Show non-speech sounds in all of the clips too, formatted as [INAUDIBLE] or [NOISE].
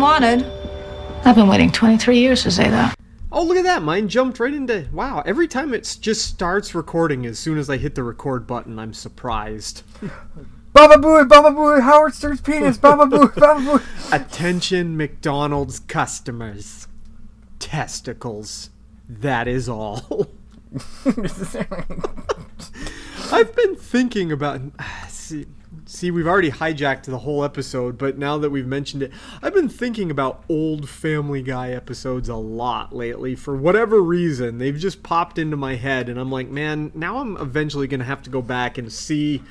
FBI's most unwanted. I've been waiting 23 years to say that. Oh, look at that. Mine jumped right into. Wow. Every time it just starts recording, as soon as I hit the record button, I'm surprised. [LAUGHS] Baba Booey, Baba Booey, Howard Stern's penis, Baba Booey, [LAUGHS] Baba Booey. Attention, McDonald's customers. Testicles. That is all. [LAUGHS] I've been thinking about. [SIGHS] See, see, we've already hijacked the whole episode, but now that we've mentioned it, I've been thinking about old Family Guy episodes a lot lately. For whatever reason, they've just popped into my head, and I'm like, man, now I'm eventually going to have to go back and see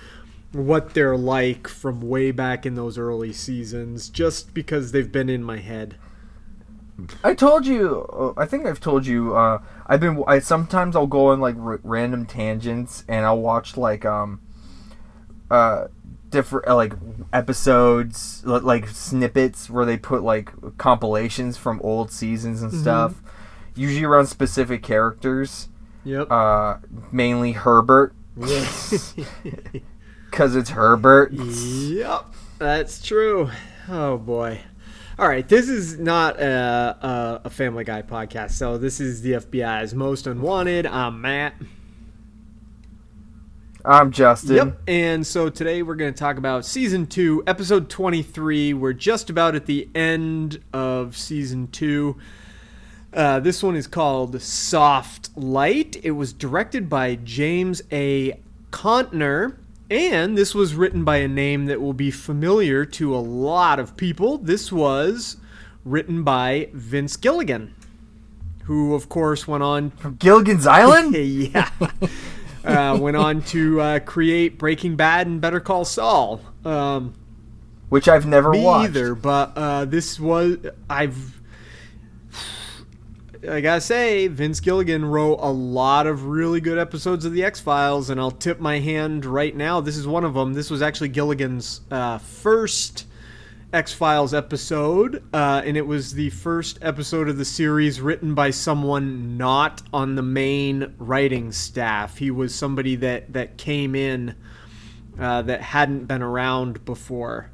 what they're like from way back in those early seasons, just because they've been in my head. I told you. uh, I think I've told you. Uh, I've been. I sometimes I'll go on like r- random tangents and I'll watch like um, uh, different uh, like episodes, like snippets where they put like compilations from old seasons and stuff. Usually around specific characters. Yep. Uh, mainly Herbert, yes. [LAUGHS] cause it's Herbert. Yep, that's true. Oh boy. All right, this is not a, a, a Family Guy podcast, so this is the FBI's Most Unwanted. I'm Matt. I'm Justin. Yep, and so today we're going to talk about season two, episode 23. We're just about at the end of season two. Uh, this one is called Soft Light. It was directed by James A. Contner, and this was written by a name that will be familiar to a lot of people. This was written by Vince Gilligan, who, of course, went on From Gilligan's Island. [LAUGHS] yeah. Uh, went on to uh, create Breaking Bad and Better Call Saul. Um, which I've never me watched. either, but uh, this was I've. I gotta say, Vince Gilligan wrote a lot of really good episodes of the X Files, and I'll tip my hand right now. This is one of them. This was actually Gilligan's uh, first X Files episode, uh, and it was the first episode of the series written by someone not on the main writing staff. He was somebody that that came in uh, that hadn't been around before,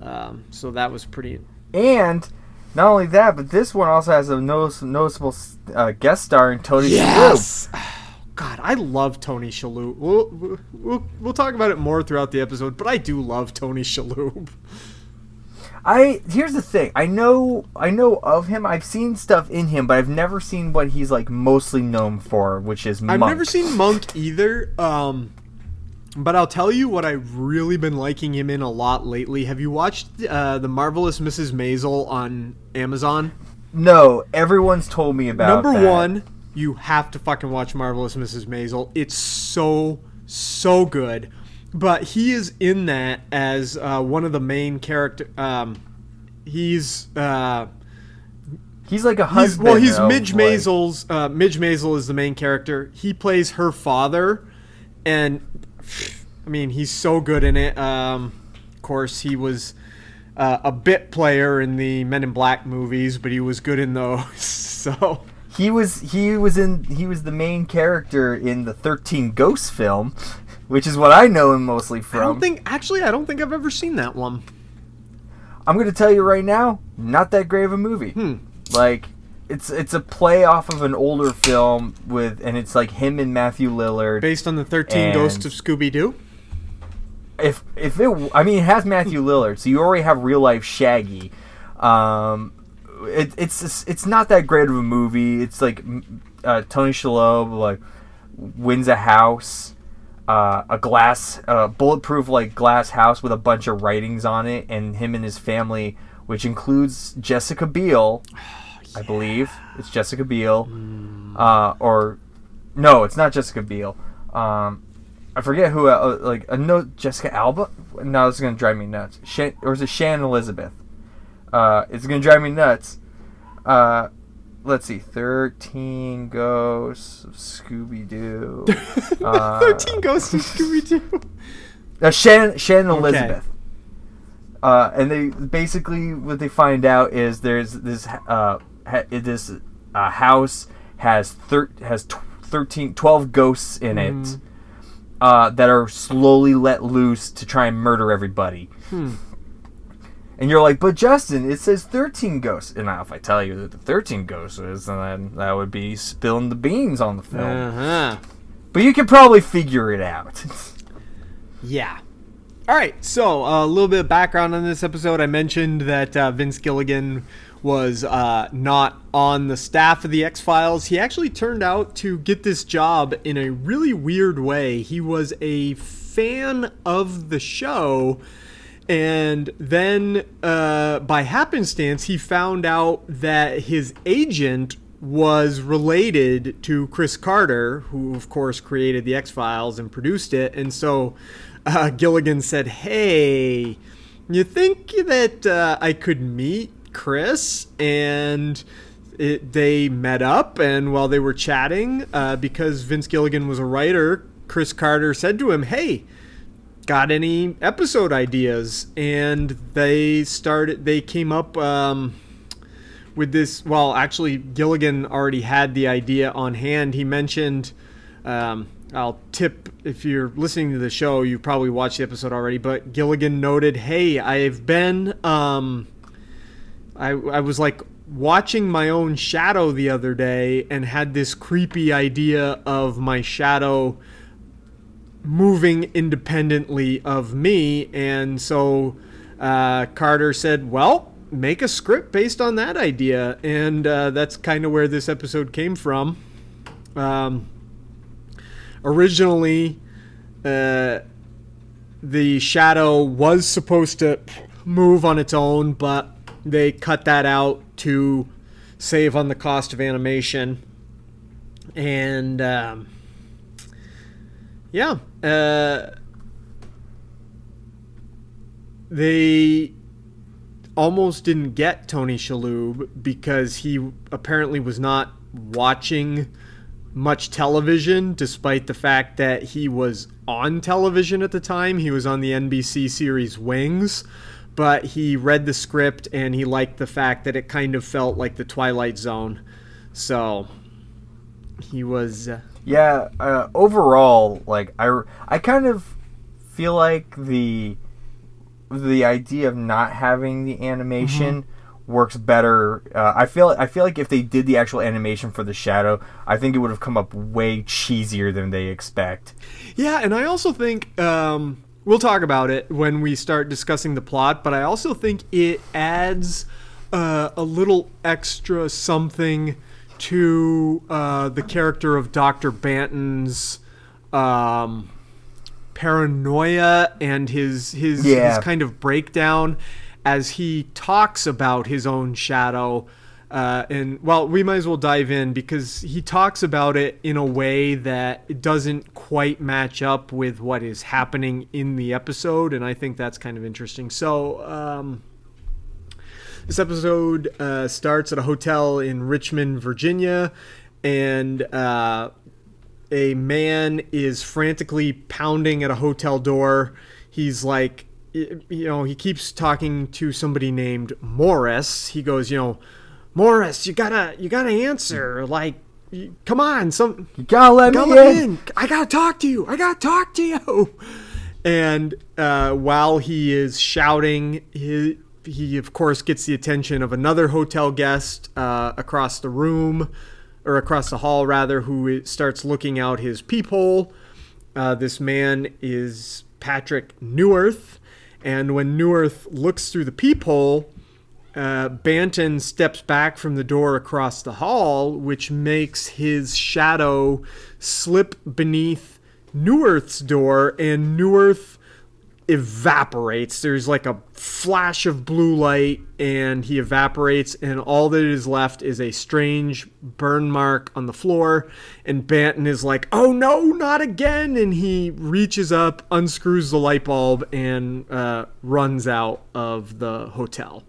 um, so that was pretty. And not only that, but this one also has a notice- noticeable uh, guest star in Tony Shalhoub. [SIGHS] God, I love Tony Shalhoub. We'll, we'll we'll talk about it more throughout the episode, but I do love Tony Shalhoub. [LAUGHS] I here's the thing. I know I know of him. I've seen stuff in him, but I've never seen what he's like mostly known for, which is Monk. I've never seen Monk either. Um, but I'll tell you what I've really been liking him in a lot lately. Have you watched uh, the marvelous Mrs. Maisel on Amazon? No, everyone's told me about Number that. one, you have to fucking watch Marvelous Mrs. Maisel. It's so so good. But he is in that as uh, one of the main character. Um, he's uh, He's like a he's husband. well, he's of, Midge like- Maisel's. Uh, Midge Maisel is the main character. He plays her father, and I mean he's so good in it. Um, of course, he was. Uh, a bit player in the Men in Black movies, but he was good in those. [LAUGHS] So He was he was in he was the main character in the Thirteen Ghosts film, which is what I know him mostly from. I don't think actually I don't think I've ever seen that one. I'm gonna tell you right now, not that great of a movie. Hmm. Like it's it's a play off of an older film with and it's like him and Matthew Lillard. Based on the 13 And- Ghosts of Scooby Doo. if if it I mean it has Matthew Lillard, so you already have real life Shaggy. Um, it, it's it's not that great of a movie. It's like uh, Tony Shalhoub like wins a house, uh, a glass, uh, bulletproof like glass house with a bunch of writings on it, and him and his family, which includes Jessica Biel, [SIGHS] I believe it's Jessica Biel, uh, or no, it's not Jessica Biel. Um, I forget who uh, like a no Jessica Alba. No, this is gonna drive me nuts. Shan, or is it Shannon Elizabeth? Uh, it's gonna drive me nuts. Uh, let's see, thirteen ghosts of Scooby Doo. [LAUGHS] uh, Thirteen Ghosts of Scooby Doo. [LAUGHS] uh, Shannon Shannon Okay. Elizabeth. Uh, and they basically what they find out is there's this uh ha, this uh, house has thir- has tw- 13 12 ghosts in it Mm-hmm. uh, that are slowly let loose to try and murder everybody. Hmm. And you're like, but Justin, it says 13 ghosts. And now if I tell you that the 13 ghosts is, then that would be spilling the beans on the film. Uh huh. But you can probably figure it out. [LAUGHS] Yeah. All right. So a little bit of background on this episode. I mentioned that uh, Vince Gilligan was uh, not on the staff of the X Files. He actually turned out to get this job in a really weird way. He was a fan of the show. And then, uh, by happenstance, he found out that his agent was related to Chris Carter, who, of course, created The X Files and produced it. And so uh, Gilligan said, Hey, you think that uh, I could meet Chris? And it, they met up, and while they were chatting, uh, because Vince Gilligan was a writer, Chris Carter said to him, Hey, got any episode ideas and they started they came up um, with this well actually gilligan already had the idea on hand. He mentioned um, i'll tip if you're listening to the show you've probably watched the episode already but gilligan noted hey i've been um, I, I was like watching my own shadow the other day and had this creepy idea of my shadow moving independently of me. And so uh, Carter said, Well, make a script based on that idea. And uh, that's kind of where this episode came from. Um, originally, uh, the shadow was supposed to move on its own, but they cut that out to save on the cost of animation. And. Um, yeah. Uh, they almost didn't get Tony Shalhoub because he apparently was not watching much television, despite the fact that he was on television at the time. He was on the NBC series Wings, but he read the script and he liked the fact that it kind of felt like the Twilight Zone. So he was. Uh, Yeah, uh, overall, like I, I kind of feel like the the idea of not having the animation works better. Uh, I feel I feel like if they did the actual animation for the shadow, I think it would have come up way cheesier than they expect. Yeah, and I also think um, we'll talk about it when we start discussing the plot, but I also think it adds uh, a little extra something to uh, the character of Dr. Banton's um, paranoia and his his, Yeah. his kind of breakdown as he talks about his own shadow. Uh, and well, we might as well dive in because he talks about it in a way that it doesn't quite match up with what is happening in the episode, and I think that's kind of interesting. So, um, this episode uh, starts at a hotel in Richmond, Virginia, and uh, a man is frantically pounding at a hotel door. He's like, you know, he keeps talking to somebody named Morris. He goes, you know, Morris, you gotta, you gotta answer. Like, come on, some, You gotta let Come me in. in. I gotta talk to you. I gotta talk to you. And uh, while he is shouting, he, he of course gets the attention of another hotel guest uh, across the room, or across the hall rather, who starts looking out his peephole. Uh, this man is Patrick Newirth, and when Newirth looks through the peephole, uh, Banton steps back from the door across the hall, which makes his shadow slip beneath Newirth's door, and Newirth evaporates. There's like a flash of blue light, and he evaporates, and all that is left is a strange burn mark on the floor. And Banton is like, "Oh no, not again!" And he reaches up, unscrews the light bulb, and uh, runs out of the hotel.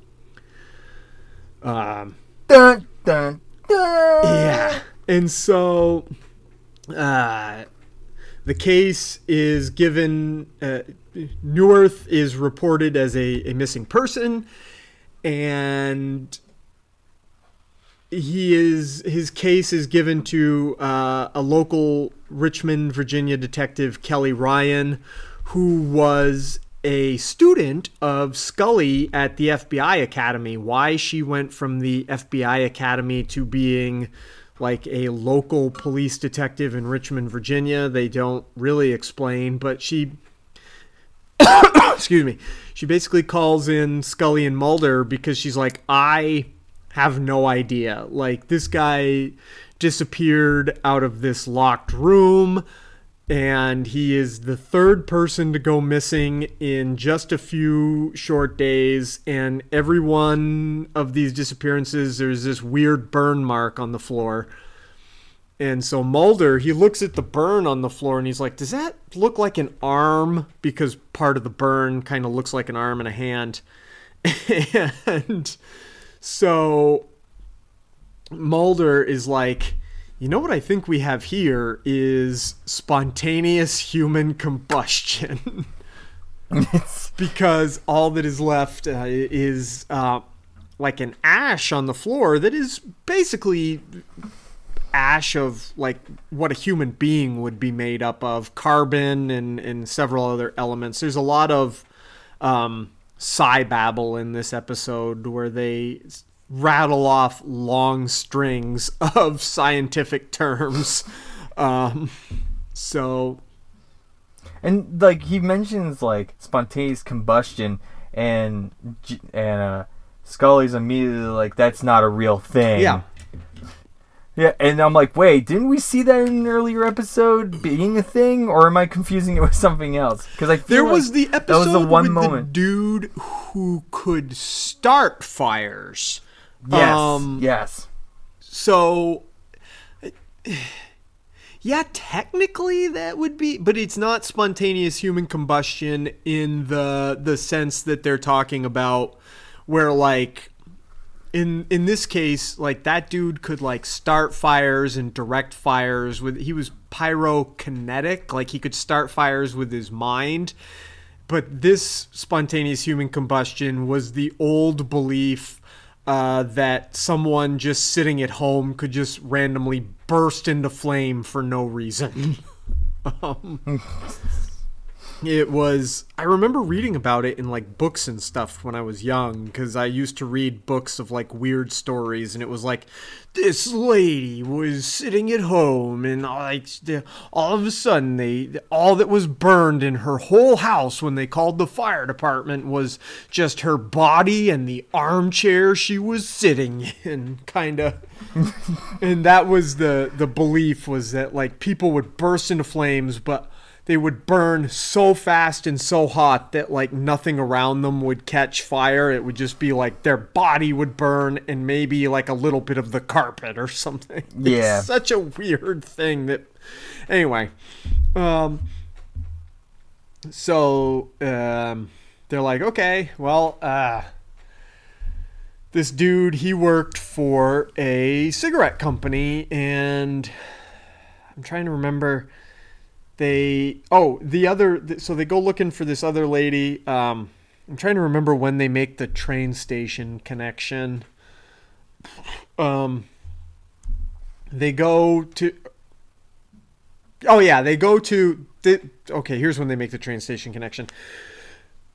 Um, Dun, dun, dun. yeah. And so uh, the case is given, uh, Newirth is reported as a, a missing person, and he is his case is given to uh, a local Richmond, Virginia detective, Kelly Ryan, who was a student of Scully at the FBI Academy. Why she went from the FBI Academy to being like a local police detective in Richmond, Virginia, they don't really explain, but she [COUGHS] excuse me. She basically calls in Scully and Mulder because she's like, I have no idea. Like, this guy disappeared out of this locked room, and he is the third person to go missing in just a few short days. And every one of these disappearances, there's this weird burn mark on the floor. And so Mulder, he looks at the burn on the floor and he's like, Does that look like an arm? Because part of the burn kind of looks like an arm and a hand. [LAUGHS] and so Mulder is like, You know what I think we have here is spontaneous human combustion. [LAUGHS] because all that is left uh, is uh, like an ash on the floor that is basically ash of like what a human being would be made up of carbon and and several other elements. There's a lot of um babble in this episode where they rattle off long strings [LAUGHS] of scientific terms. [LAUGHS] Um so And like he mentions like spontaneous combustion and and uh Scully's immediately like that's not a real thing. yeah Yeah, and I'm like, wait, didn't we see that in an earlier episode being a thing, or am I confusing it with [LAUGHS] something else? Because I feel There like was the episode that was the one with moment. the dude who could start fires. yes, Um, yes. So, yeah, technically that would be, but it's not spontaneous human combustion in the the sense that they're talking about, where like in in this case, like that dude could like start fires and direct fires with he was pyrokinetic, like he could start fires with his mind. But this spontaneous human combustion was the old belief uh, that someone just sitting at home could just randomly burst into flame for no reason. [LAUGHS] um, [LAUGHS] it was. I remember reading about it in like books and stuff when I was young because I used to read books of like weird stories, and it was like this lady was sitting at home, and like all of a sudden, they all that was burned in her whole house when they called the fire department was just her body and the armchair she was sitting in, [LAUGHS] kind of [LAUGHS] and that was the the belief was that like people would burst into flames but they would burn so fast and so hot that like nothing around them would catch fire it would just be like their body would burn and maybe like a little bit of the carpet or something [LAUGHS] Yeah. it's such a weird thing that anyway um so um they're like okay well uh this dude he worked for a cigarette company and i'm trying to remember they oh the other so they go looking for this other lady um i'm trying to remember when they make the train station connection. Um they go to oh yeah they go to the, okay here's when they make the train station connection.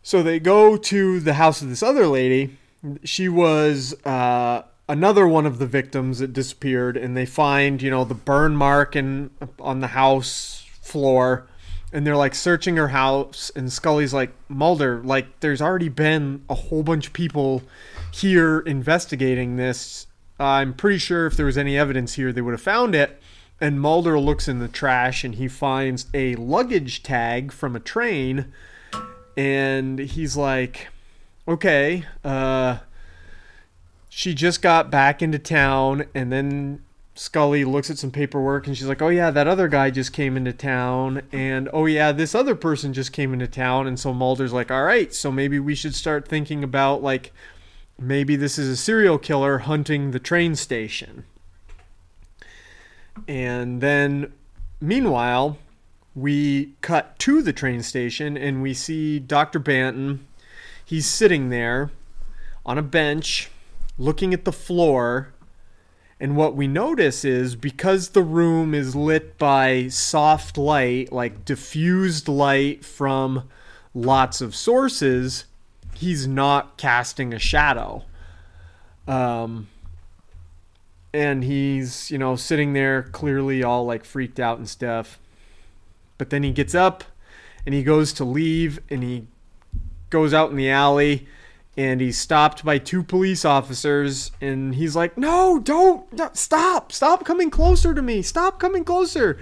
So they go to the house of this other lady. She was uh, another one of the victims that disappeared, and they find you know the burn mark in on the house floor, and they're like searching her house. And Scully's like Mulder, like there's already been a whole bunch of people here investigating this. I'm pretty sure if there was any evidence here, they would have found it. And Mulder looks in the trash and he finds a luggage tag from a train and he's like, "Okay, uh, she just got back into town," and then Scully looks at some paperwork and she's like, "Oh yeah, that other guy just came into town, and oh yeah, this other person just came into town." And so Mulder's like, "All right, so maybe we should start thinking about like maybe this is a serial killer hunting the train station." And then meanwhile, we cut to the train station and we see Dr. Banton. He's sitting there on a bench looking at the floor and what we notice is because the room is lit by soft light, like diffused light from lots of sources, he's not casting a shadow. Um, and he's, you know, sitting there clearly all like freaked out and stuff. But then he gets up and he goes to leave and he goes out in the alley and he's stopped by two police officers and he's like no don't no, stop stop coming closer to me stop coming closer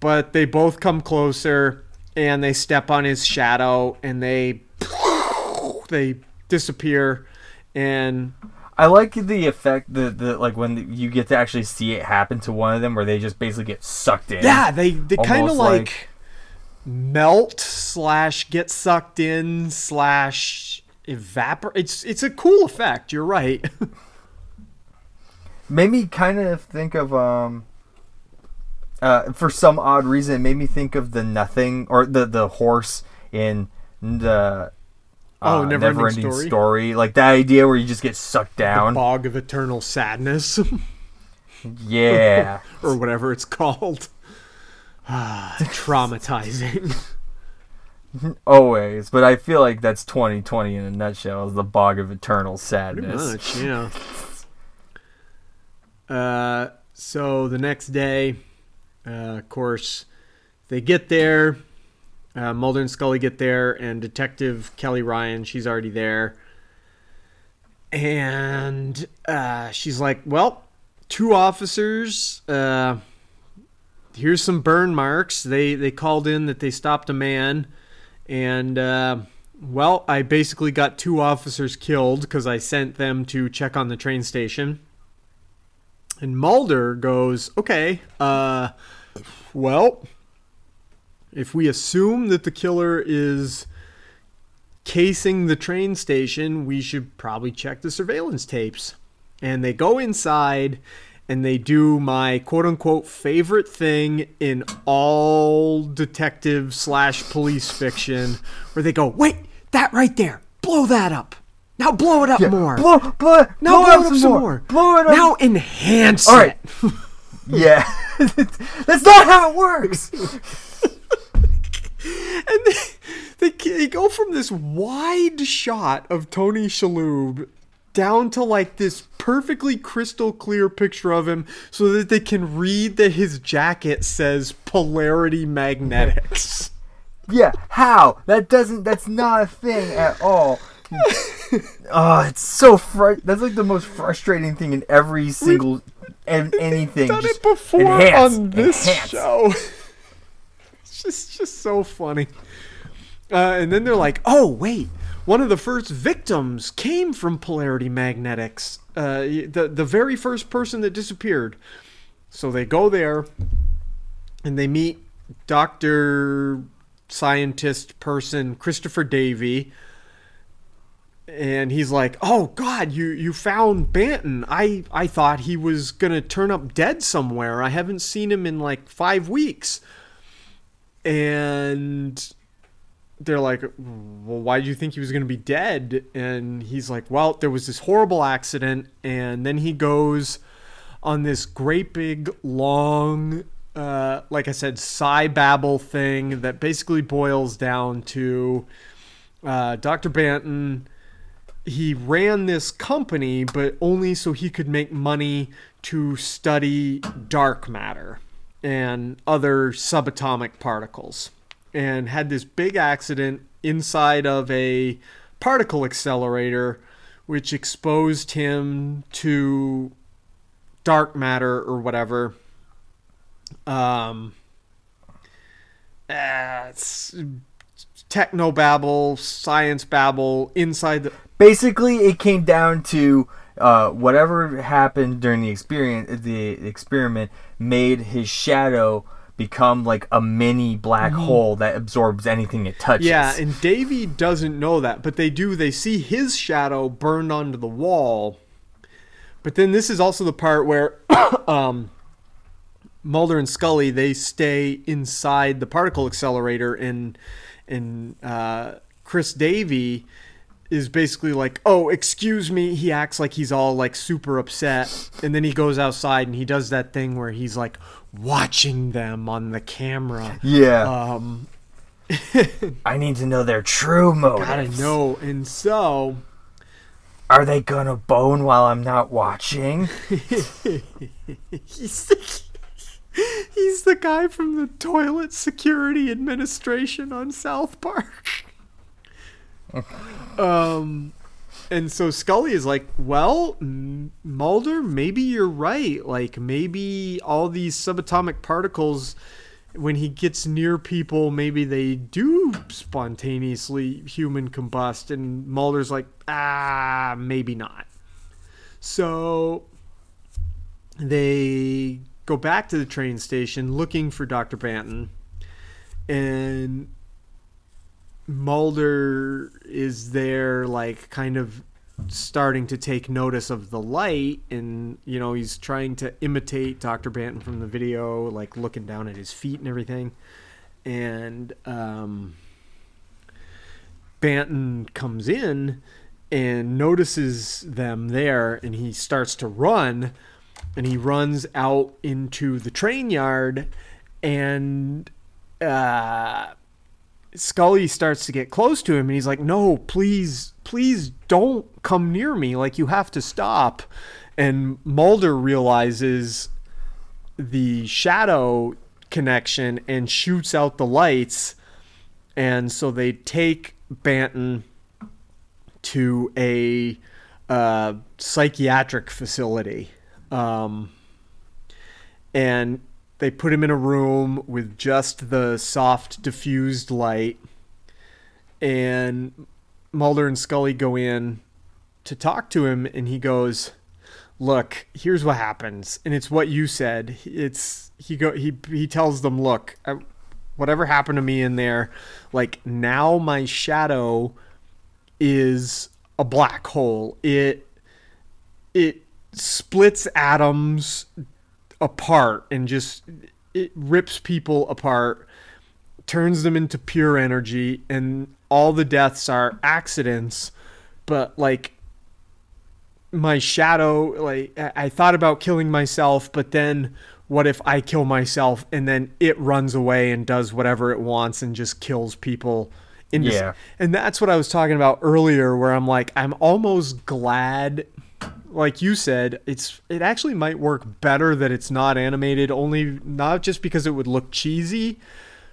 but they both come closer and they step on his shadow and they [LAUGHS] they disappear and I like the effect that the like when you get to actually see it happen to one of them, where they just basically get sucked in. yeah they they kind of like, like- melt slash get sucked in slash evaporate it's it's a cool effect you're right [LAUGHS] made me kind of think of um. Uh, for some odd reason, it made me think of the nothing or the the horse in the. Oh, uh, Never-Ending Never-Ending Story? story. Like that idea where you just get sucked down. bog of eternal sadness [LAUGHS] yeah. [LAUGHS] or whatever it's called. [SIGHS] Ah, traumatizing. [LAUGHS] Always, but I feel like that's 2020 in a nutshell. Is the bog of eternal Pretty sadness. much, yeah. [LAUGHS] Uh, so the next day, uh, of course, they get there. Uh, Mulder and Scully get there, and Detective Kelly Ryan, she's already there. And uh, she's like, Well, two officers. Uh, here's some burn marks. They, they called in that they stopped a man. And, uh, well, I basically got two officers killed because I sent them to check on the train station. And Mulder goes, okay, uh, well, if we assume that the killer is casing the train station, we should probably check the surveillance tapes. And they go inside and they do my quote unquote favorite thing in all detective slash police fiction, where they go, wait, that right there, blow that up. Now blow it up more. Blow, blow, now blow, blow, it up some more. Blow it up. Now enhance All right. it. [LAUGHS] Yeah. [LAUGHS] That's not how it works. [LAUGHS] and they, they, they go from this wide shot of Tony Shalhoub down to like this perfectly crystal clear picture of him so that they can read that his jacket says polarity magnetics. [LAUGHS] Yeah. How? That doesn't. That's not a thing at all. [LAUGHS] oh, it's so fr- That's like the most frustrating thing in every single and anything. Done Just it before enhance, on this enhance. show. [LAUGHS] it's just just so funny. Uh, and then they're like, "Oh wait, one of the first victims came from polarity magnetics. Uh, the the very first person that disappeared." So they go there, and they meet Doctor Scientist person Christopher Davey. And he's like, "Oh God, you you found Banton. I I thought he was gonna turn up dead somewhere. I haven't seen him in like five weeks." And they're like, well, why do you think he was going to be dead? And he's like, well, there was this horrible accident. And then he goes on this great big long, uh, like I said, sci babble thing that basically boils down to uh, Dr. Banton. He ran this company, but only so he could make money to study dark matter and other subatomic particles and had this big accident inside of a particle accelerator which exposed him to dark matter or whatever um uh, techno babble, science babble inside the. Basically, it came down to uh, whatever happened during the experience, the experiment made his shadow become like a mini black hole that absorbs anything it touches. Yeah, and Davey doesn't know that, but they do. They see his shadow burned onto the wall. But then this is also the part where [COUGHS] um, Mulder and Scully they stay inside the particle accelerator, and and uh, Chris Davey is basically like, "Oh, excuse me." He acts like he's all like super upset, and then he goes outside and he does that thing where he's like watching them on the camera. yeah. Um, [LAUGHS] I need to know their true motives. I gotta know, and so Are they gonna bone while I'm not watching? [LAUGHS] he's the, he's the guy from the toilet security administration on South Park. [LAUGHS] um, and so Scully is like, "Well, Mulder, maybe you're right. Like maybe all these subatomic particles." When he gets near people, maybe they do spontaneously human combust, and Mulder's like, ah, maybe not. So they go back to the train station looking for Dr. Banton, and Mulder is there, like, kind of starting to take notice of the light, and, you know, he's trying to imitate Dr. Banton from the video, like, looking down at his feet and everything. And, um, Banton comes in and notices them there and he starts to run and he runs out into the train yard and uh Scully starts to get close to him and he's like, "No, please, please don't come near me. Like you have to stop." And Mulder realizes the shadow connection and shoots out the lights. And so they take Banton to a uh, psychiatric facility. Um, and they put him in a room with just the soft diffused light. And Mulder and Scully go in to talk to him, and he goes, "Look, here's what happens." And it's what you said. It's he go he he tells them, "Look, I, whatever happened to me in there, like now my shadow is a black hole. It it splits atoms apart and just it rips people apart, turns them into pure energy, and all the deaths are accidents. But like my shadow, like I thought about killing myself, but then what if I kill myself and then it runs away and does whatever it wants and just kills people? In Yeah. and that's what I was talking about earlier, where I'm like, I'm almost glad like you said, it's it actually might work better that it's not animated, only not just because it would look cheesy,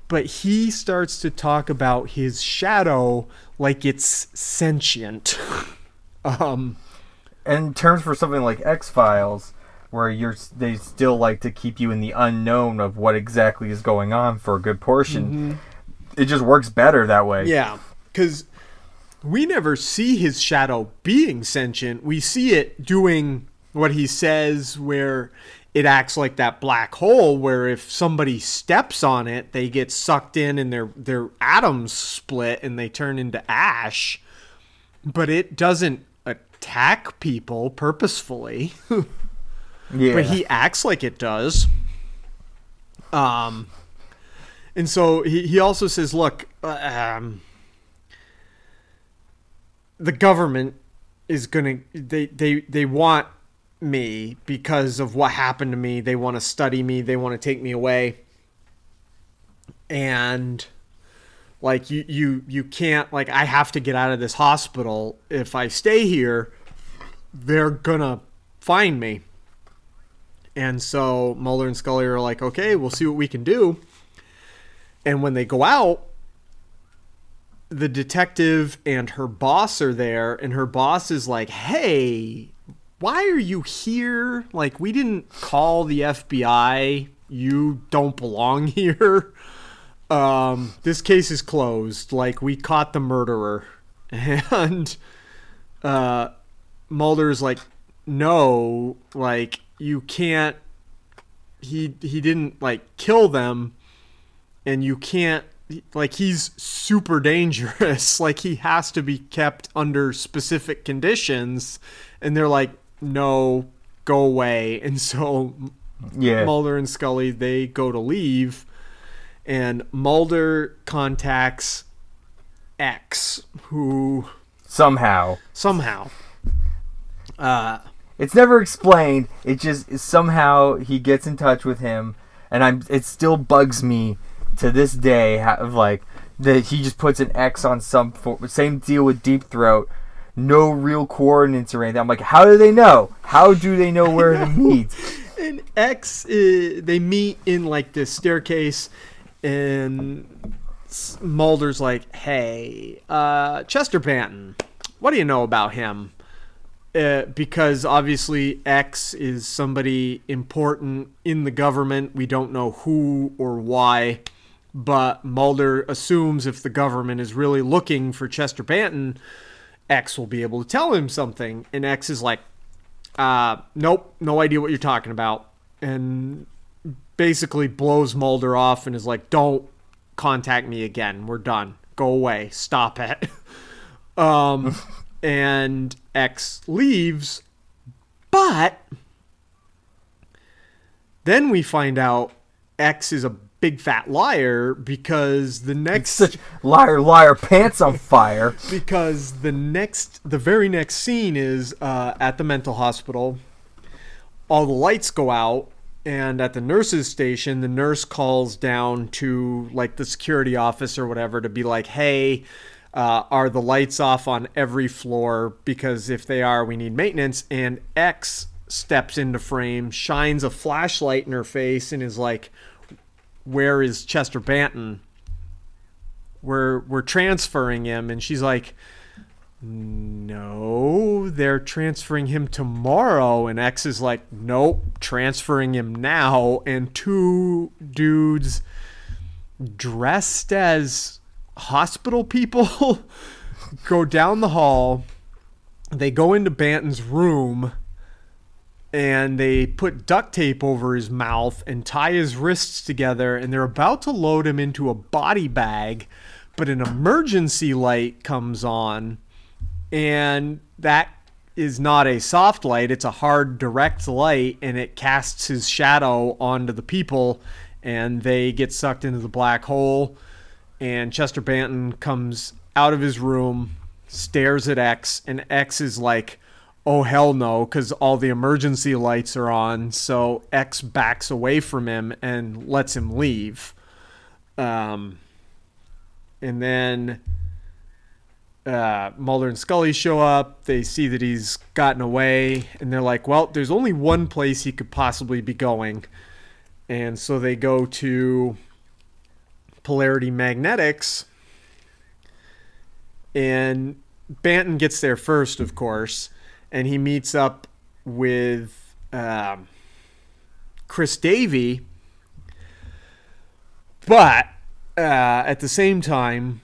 but he starts to talk about his shadow like it's sentient. [LAUGHS] um And in terms for something like X Files, where you're they still like to keep you in the unknown of what exactly is going on for a good portion. It just works better that way. yeah, cuz we never see his shadow being sentient. We see it doing what he says where it acts like that black hole where if somebody steps on it, they get sucked in and their their atoms split and they turn into ash. But it doesn't attack people purposefully. [LAUGHS] Yeah. but he acts like it does. Um, and so he, he also says, look, uh, um, the government is gonna they they they want me because of what happened to me. They want to study me. They want to take me away. And like you you you can't like I have to get out of this hospital. If I stay here, they're gonna find me. And so Mulder and Scully are like, okay, we'll see what we can do. And when they go out, the detective and her boss are there, and her boss is like, hey, why are you here? Like, we didn't call the FBI. You don't belong [LAUGHS] here. um, this case is closed. Like we caught the murderer, [LAUGHS] and uh, Mulder's like, no, like you can't. He he didn't like kill them, and you can't like he's super dangerous. [LAUGHS] like he has to be kept under specific conditions, and they're like, no, go away. [LAUGHS] And so Yeah. Mulder and Scully they go to leave, and Mulder contacts X, who Somehow. somehow, uh, It's never explained. It just somehow he gets in touch with him, and I'm. It still bugs me to this day. Of like that he just puts an X on some for, same deal with Deep Throat. No real coordinates or anything. I'm like, how do they know? How do they know [LAUGHS] where to meet? and X uh, they meet in like this staircase, and Mulder's like, "Hey, uh, Chester Banton, what do you know about him?" Uh, because obviously X is somebody important in the government. We don't know who or why, but Mulder assumes if the government is really looking for Chester Banton, X will be able to tell him something. And X is like, uh, nope, no idea what you're talking about. And basically blows Mulder off and is like, don't contact me again. We're done. Go away. Stop it. [LAUGHS] um, [LAUGHS] and X leaves, but then we find out X is a big fat liar because the next [LAUGHS] liar, liar, pants on fire. [LAUGHS] because the next the very next scene is uh, at the mental hospital. All the lights go out and at the nurses station the nurse calls down to like the security office or whatever to be like hey uh, are the lights off on every floor? Because if they are we need maintenance. And x steps into frame shines a flashlight in her face and is like where is chester banton? We're we're transferring him. And she's like no they're transferring him tomorrow. And x is like nope transferring him now. And two dudes dressed as hospital people [LAUGHS] go down the hall. They go into banton's room and they put duct tape over his mouth and tie his wrists together and they're about to load him into a body bag but an emergency light comes on and that is not a soft light it's a hard direct light and it casts his shadow onto the people and they get sucked into the black hole and Chester Banton comes out of his room stares at X and X is like oh hell no cuz all the emergency lights are on so X backs away from him and lets him leave um and then uh, Mulder and Scully show up. They see that he's gotten away, and they're like, "Well, there's only one place he could possibly be going," and so they go to Polarity Magnetics, and Banton gets there first, of course, and he meets up with um, Chris Davey, but uh, at the same time.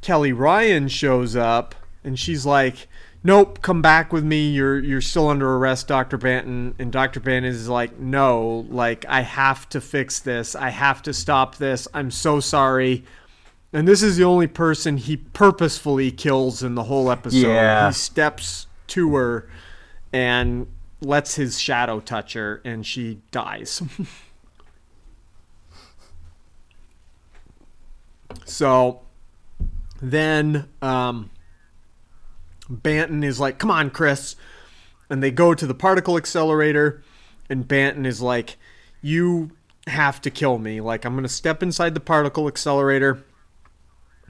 Kelly Ryan shows up and she's like, "Nope, come back with me. You're you're still under arrest, Dr. Banton." And Dr. Banton is like, "No, like I have to fix this. I have to stop this. I'm so sorry." And this is the only person he purposefully kills in the whole episode. Yeah. He steps to her and lets his shadow touch her and she dies. [LAUGHS] so then um, Banton is like, "Come on, Chris," and they go to the particle accelerator, and Banton is like, "You have to kill me. Like, I'm gonna step inside the particle accelerator.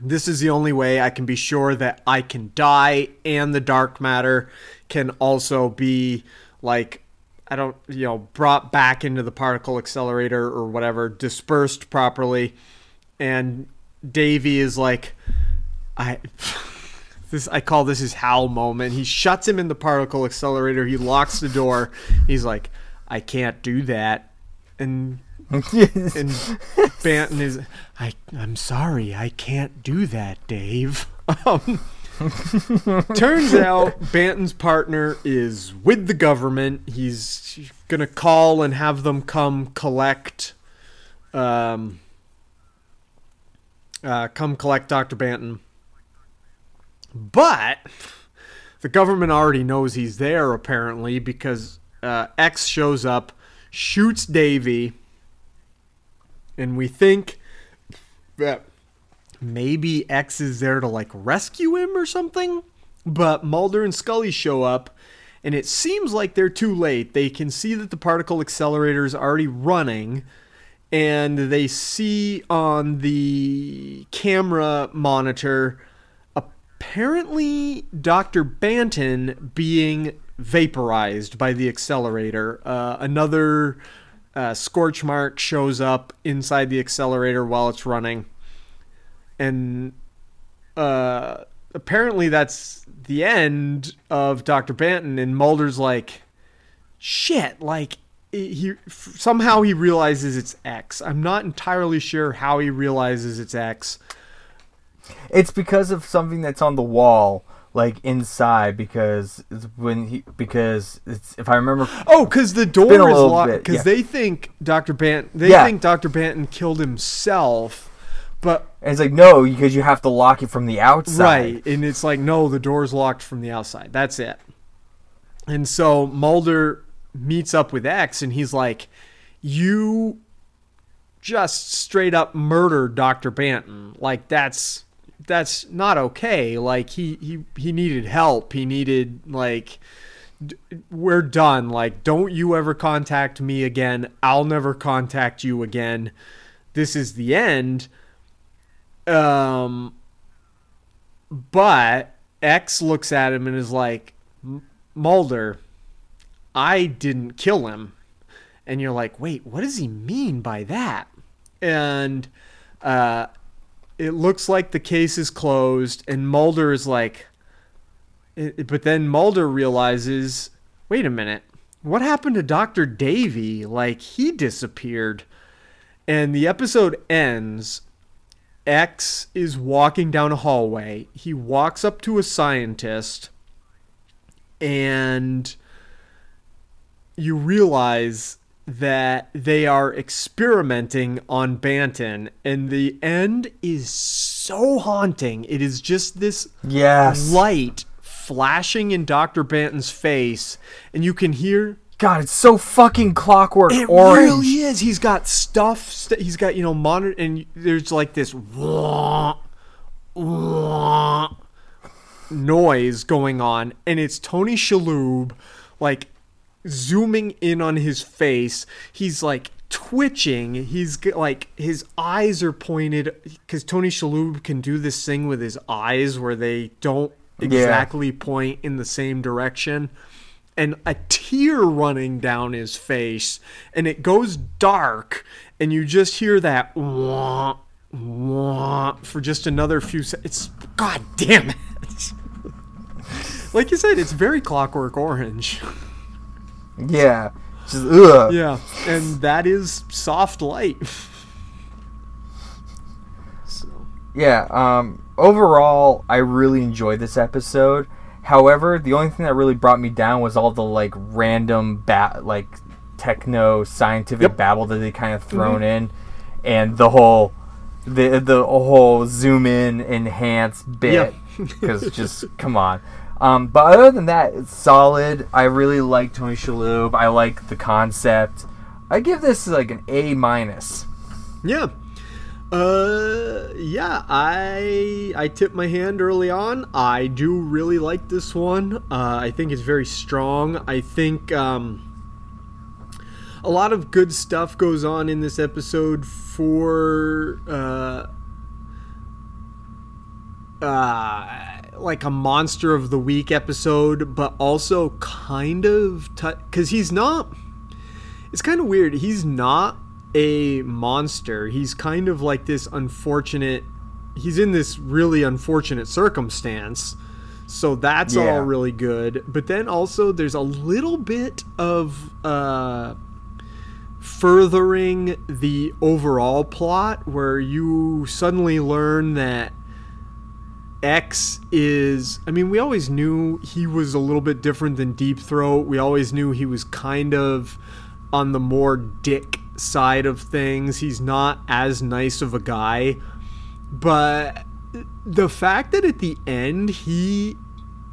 This is the only way I can be sure that I can die, and the dark matter can also be like." I don't, you know, brought back into the particle accelerator or whatever, dispersed properly. And Davey is like, I [LAUGHS] this I call this his Hal moment. He shuts him in the particle accelerator. He locks the door. He's like, I can't do that. And [LAUGHS] and Banton is, I, I'm sorry, I can't do that, Dave. Um, [LAUGHS] turns out Banton's partner is with the government. He's gonna call and have them come collect, um, uh, come collect Dr. Banton. But the government already knows he's there apparently because uh, X shows up, shoots Davey, and we think that maybe X is there to like rescue him or something. But Mulder and Scully show up, and it seems like they're too late. They can see that the particle accelerator is already running, and they see on the camera monitor apparently Dr. Banton being vaporized by the accelerator. Uh, another uh, scorch mark shows up inside the accelerator while it's running and uh, apparently that's the end of Dr. Banton. And Mulder's like, shit, like he somehow he realizes it's X. I'm not entirely sure how he realizes it's X. It's because of something that's on the wall, like inside. Because when he because it's if I remember. Oh, because the door is locked. Because yeah. they think Dr. Banton. They yeah. think Dr. Banton killed himself but and it's like no, because you have to lock it from the outside. Right, and it's like no, the door's locked from the outside. That's it. And so Mulder meets up with X, and he's like, "You just straight up murdered Doctor Banton. Like that's that's not okay. Like he he he needed help. He needed like." we're done. Like, don't you ever contact me again. I'll never contact you again. This is the end. Um, but X looks at him and is like, Mulder, I didn't kill him. And you're like, wait, what does he mean by that? And uh, it looks like the case is closed. And Mulder is like, but then Mulder realizes, wait a minute, what happened to Dr. Davey? Like, he disappeared. And the episode ends X is walking down a hallway. He walks up to a scientist and you realize that they are experimenting on Banton and the end is so haunting. It is just this yes. light flashing in Dr. Banton's face and you can hear God, it's so fucking clockwork it orange. really is. He's got stuff. St- he's got you know monitor, and there's like this wah, wah, noise going on, and it's Tony Shalhoub, like zooming in on his face. He's like twitching. He's like his eyes are pointed because Tony Shalhoub can do this thing with his eyes where they don't exactly yeah. point in the same direction and a tear running down his face and it goes dark and you just hear that wah, wah, for just another few seconds. It's god damn it. [LAUGHS] like you said, it's very clockwork orange. [LAUGHS] Yeah. Just, ugh. Yeah, and that is soft light. so. Yeah, um overall I really enjoyed this episode. However, the only thing that really brought me down was all the like random bat like techno scientific yep. babble that they kind of thrown mm-hmm. in, and the whole the the whole zoom in enhance bit because yep. [LAUGHS] just come on. Um, but other than that, it's solid. I really like Tony Shalhoub. I like the concept. I give this like an A minus. Yeah, uh, yeah, I I tipped my hand early on. I do really like this one. Uh, I think it's very strong. I think um, a lot of good stuff goes on in this episode for uh, uh, like a monster of the week episode, but also kind of because t- he's not. It's kind of weird. He's not a monster. He's kind of like this unfortunate. He's in this really unfortunate circumstance. So that's yeah. all really good. But then also there's a little bit of uh furthering the overall plot where you suddenly learn that X is I mean we always knew he was a little bit different than Deep Throat. We always knew he was kind of on the more dick side of things. He's not as nice of a guy. But the fact that at the end he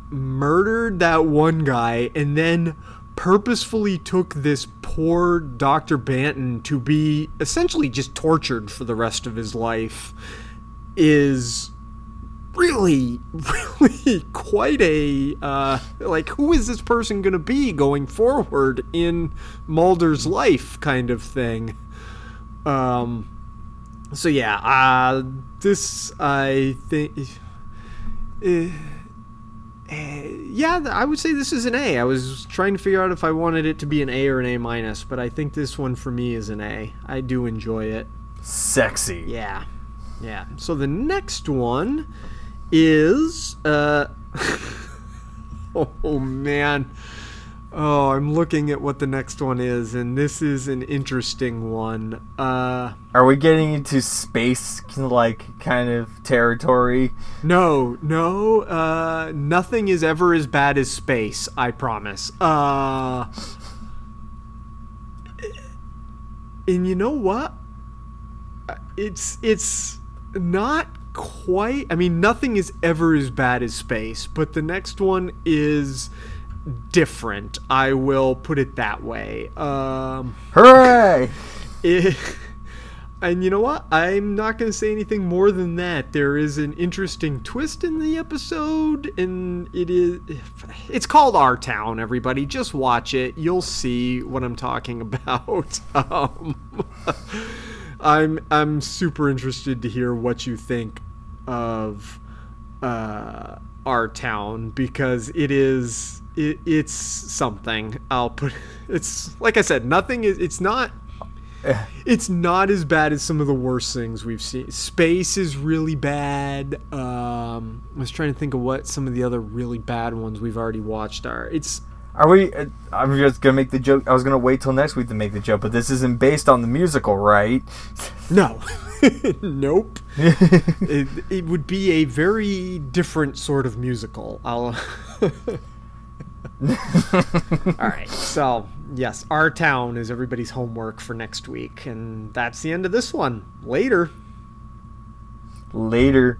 murdered that one guy and then purposefully took this poor Dr. Banton to be essentially just tortured for the rest of his life is really, [LAUGHS] really quite a uh, like who is this person going to be going forward in Mulder's life kind of thing. Um, so yeah, uh, this I think. Uh, yeah, I would say this is an A. I was trying to figure out if I wanted it to be an A or an A minus, but I think this one for me is an A. I do enjoy it. Sexy. Yeah, yeah. So the next one is uh [LAUGHS] oh man. Oh i'm looking at what the next one is and this is an interesting one. Uh Are we getting into space like kind of territory? no no uh nothing is ever as bad as space i promise. Uh and you know what? It's it's not quite I mean nothing is ever as bad as space, but the next one is different. I will put it that way. Um Hooray! [LAUGHS] it, and you know what? I'm not going to say anything more than that. There is an interesting twist in the episode, and it is. It's called Our Town. Everybody, just watch it. You'll see what I'm talking [LAUGHS] about. Um, [LAUGHS] I'm I'm super interested to hear what you think of uh, our town because it is it, it's something. I'll put [LAUGHS] it's like I said, nothing is it's not it's not as bad as some of the worst things we've seen. Space is really bad. Um, I was trying to think of what some of the other really bad ones we've already watched are. It's Are we? Uh, I'm just gonna make the joke. I was gonna wait till next week to make the joke, but this isn't based on the musical, right? no, [LAUGHS] nope. [LAUGHS] it, it would be a very different sort of musical. I'll. [LAUGHS] All right. So, yes, our town is everybody's homework for next week. And that's the end of this one. Later. Later.